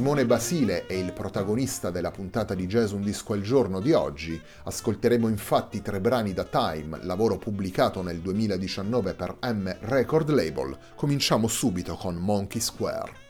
Simone Basile è il protagonista della puntata di Jazz Un Disco al Giorno di oggi. Ascolteremo infatti tre brani da Time, lavoro pubblicato nel 2019 per M Record Label. Cominciamo subito con Monkey Square.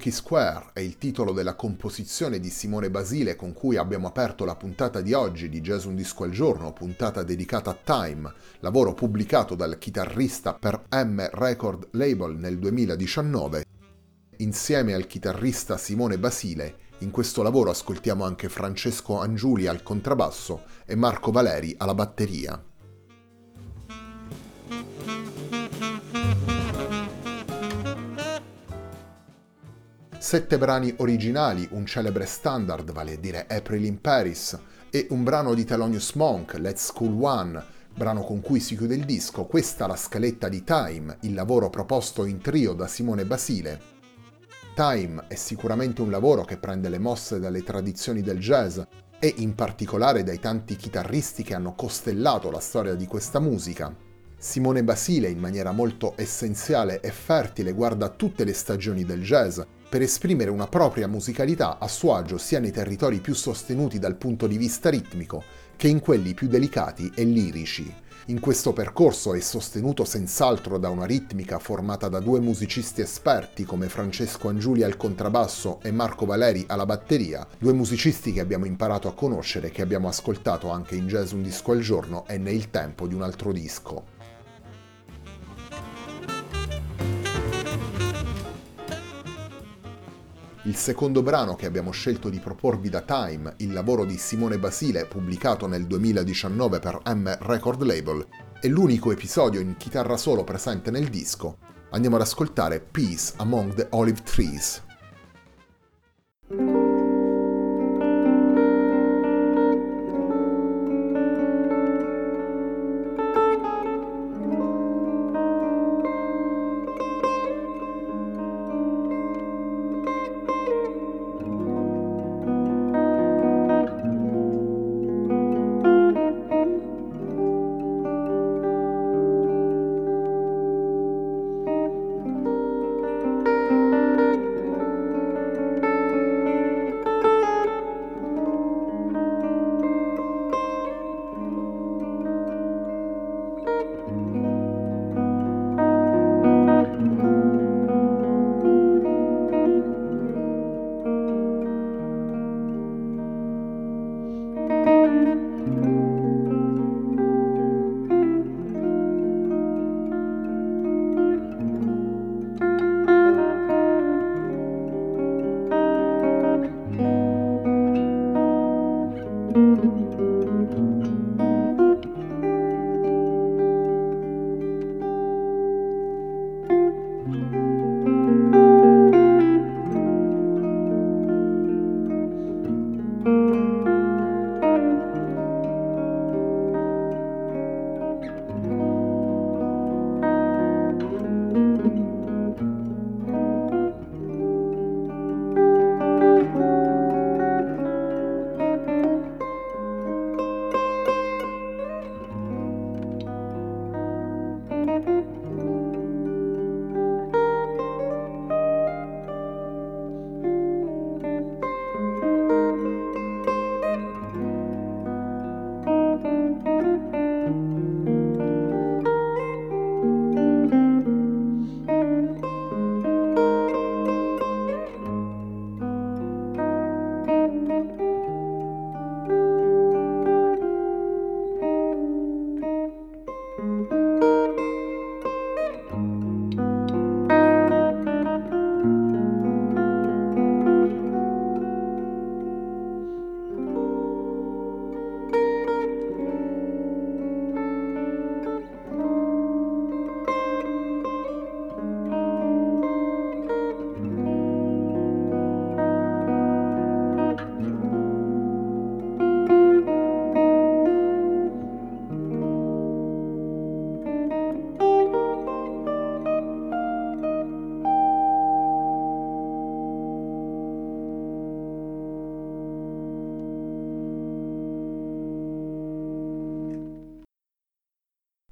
Monkey Square è il titolo della composizione di Simone Basile con cui abbiamo aperto la puntata di oggi di Jazz Un Disco al Giorno, puntata dedicata a Time, lavoro pubblicato dal chitarrista per M Record Label nel 2019. Insieme al chitarrista Simone Basile, in questo lavoro ascoltiamo anche Francesco Angiuli al contrabbasso e Marco Valeri alla batteria. Sette brani originali, un celebre standard, vale a dire April in Paris, e un brano di Thelonious Monk, Let's School One, brano con cui si chiude il disco, questa la scaletta di Time, il lavoro proposto in trio da Simone Basile. Time è sicuramente un lavoro che prende le mosse dalle tradizioni del jazz e in particolare dai tanti chitarristi che hanno costellato la storia di questa musica. Simone Basile in maniera molto essenziale e fertile guarda tutte le stagioni del jazz per esprimere una propria musicalità a suo agio sia nei territori più sostenuti dal punto di vista ritmico che in quelli più delicati e lirici. In questo percorso è sostenuto senz'altro da una ritmica formata da due musicisti esperti come Francesco Angiuli al contrabbasso e Marco Valeri alla batteria, due musicisti che abbiamo imparato a conoscere e che abbiamo ascoltato anche in Jazz Un Disco al Giorno e nel tempo di un altro disco. Il secondo brano che abbiamo scelto di proporvi da Time, il lavoro di Simone Basile pubblicato nel 2019 per M Record Label, è l'unico episodio in chitarra solo presente nel disco. Andiamo ad ascoltare Peace Among the Olive Trees.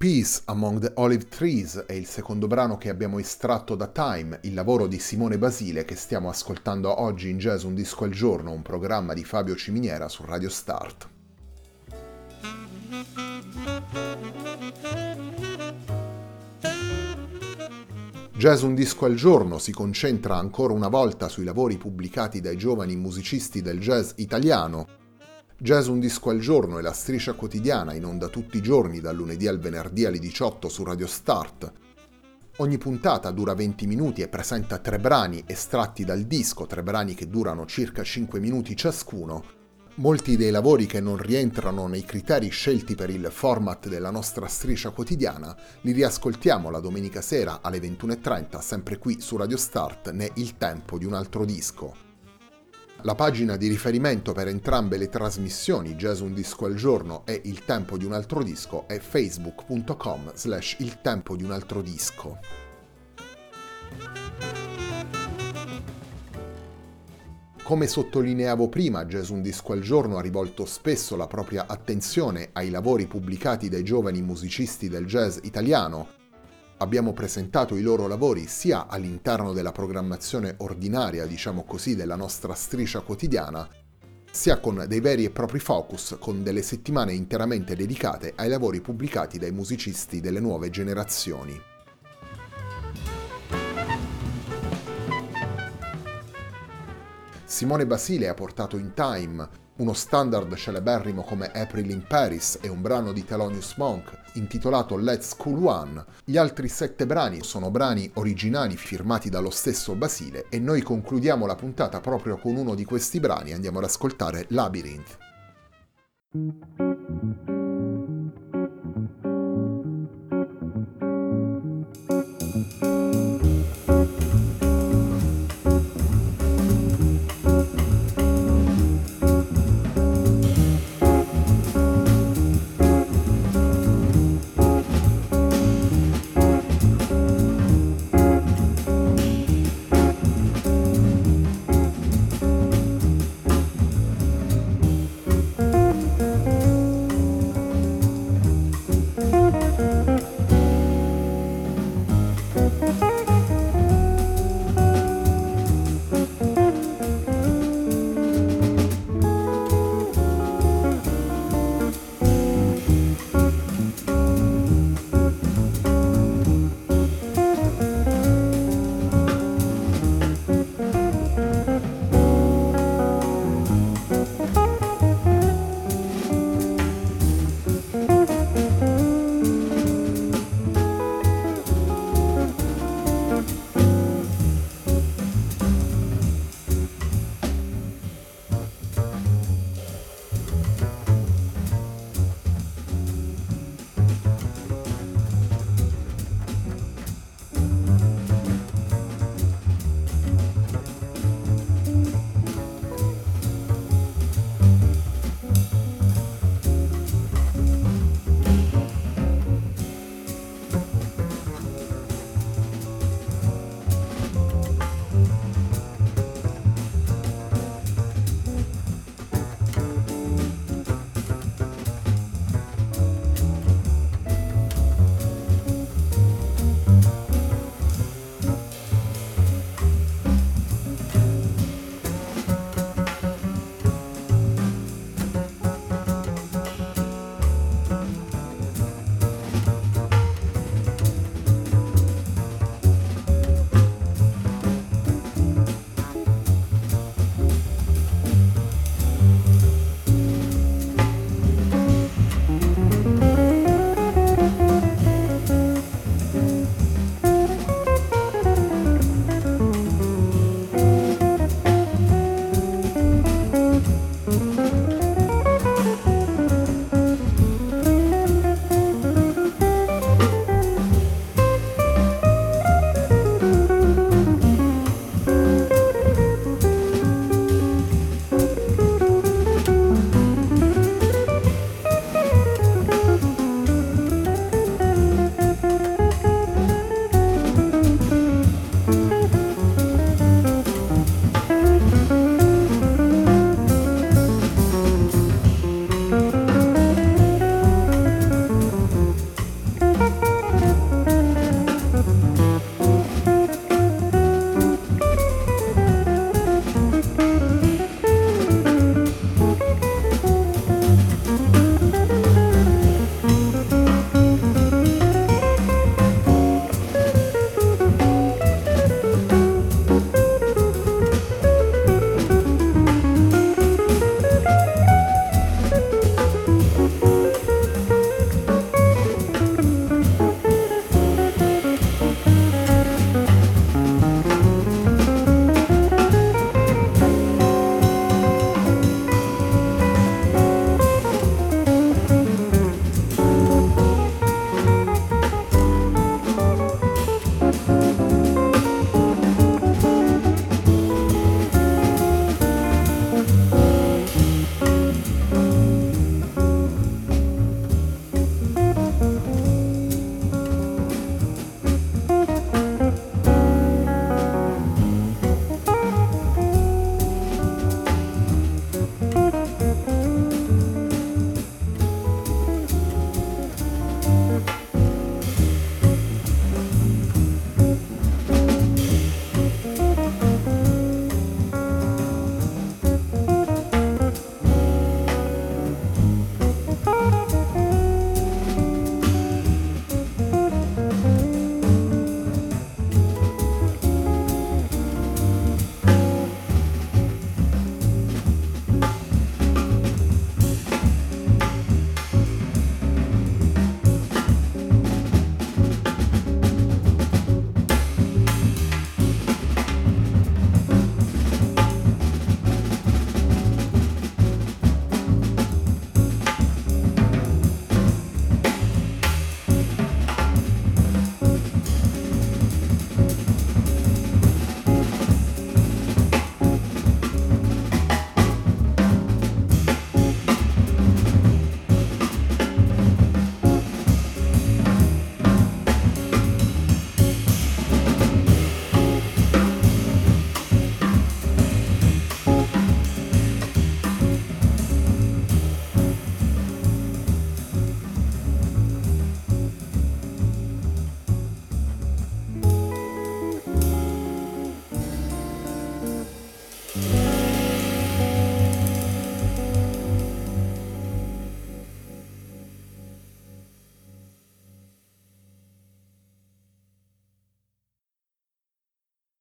Peace Among the Olive Trees è il secondo brano che abbiamo estratto da Time, il lavoro di Simone Basile che stiamo ascoltando oggi in Jazz Un Disco al Giorno, un programma di Fabio Ciminiera su Radio Start. Jazz Un Disco al Giorno si concentra ancora una volta sui lavori pubblicati dai giovani musicisti del jazz italiano Jazz Un Disco al Giorno è la striscia quotidiana in onda tutti i giorni dal lunedì al venerdì alle 18 su Radio Start. Ogni puntata dura 20 minuti e presenta tre brani estratti dal disco, tre brani che durano circa 5 minuti ciascuno. Molti dei lavori che non rientrano nei criteri scelti per il format della nostra striscia quotidiana li riascoltiamo la domenica sera alle 21.30 sempre qui su Radio Start né Il tempo di un altro disco. La pagina di riferimento per entrambe le trasmissioni Jazz Un Disco al Giorno e Il Tempo di un Altro Disco è facebook.com slash Il Tempo di un Altro Disco. Come sottolineavo prima, Jazz Un Disco al Giorno ha rivolto spesso la propria attenzione ai lavori pubblicati dai giovani musicisti del jazz italiano, abbiamo presentato i loro lavori sia all'interno della programmazione ordinaria, diciamo così, della nostra striscia quotidiana, sia con dei veri e propri focus, con delle settimane interamente dedicate ai lavori pubblicati dai musicisti delle nuove generazioni. Simone Basile ha portato in Time uno standard celeberrimo come April in Paris e un brano di Thelonious Monk intitolato Let's Cool One. Gli altri sette brani sono brani originali firmati dallo stesso Basile e noi concludiamo la puntata proprio con uno di questi brani, andiamo ad ascoltare Labyrinth.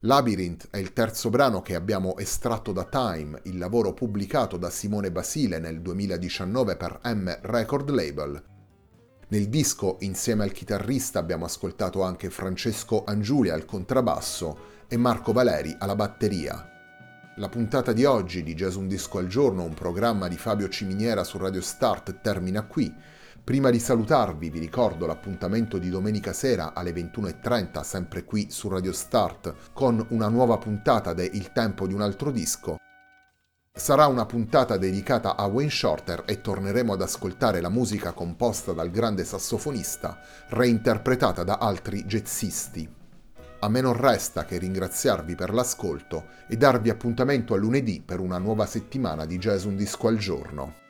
Labyrinth è il terzo brano che abbiamo estratto da Time, il lavoro pubblicato da Simone Basile nel 2019 per M Record Label. Nel disco, insieme al chitarrista, abbiamo ascoltato anche Francesco Angiuli al contrabbasso e Marco Valeri alla batteria. La puntata di oggi di Jazz Un Disco al Giorno, un programma di Fabio Ciminiera su Radio Start, termina qui. Prima di salutarvi vi ricordo l'appuntamento di domenica sera alle 21.30 sempre qui su Radio Start con una nuova puntata de Il tempo di un altro disco. Sarà una puntata dedicata a Wayne Shorter e torneremo ad ascoltare la musica composta dal grande sassofonista, reinterpretata da altri jazzisti. A me non resta che ringraziarvi per l'ascolto e darvi appuntamento a lunedì per una nuova settimana di Jazz Un Disco al Giorno.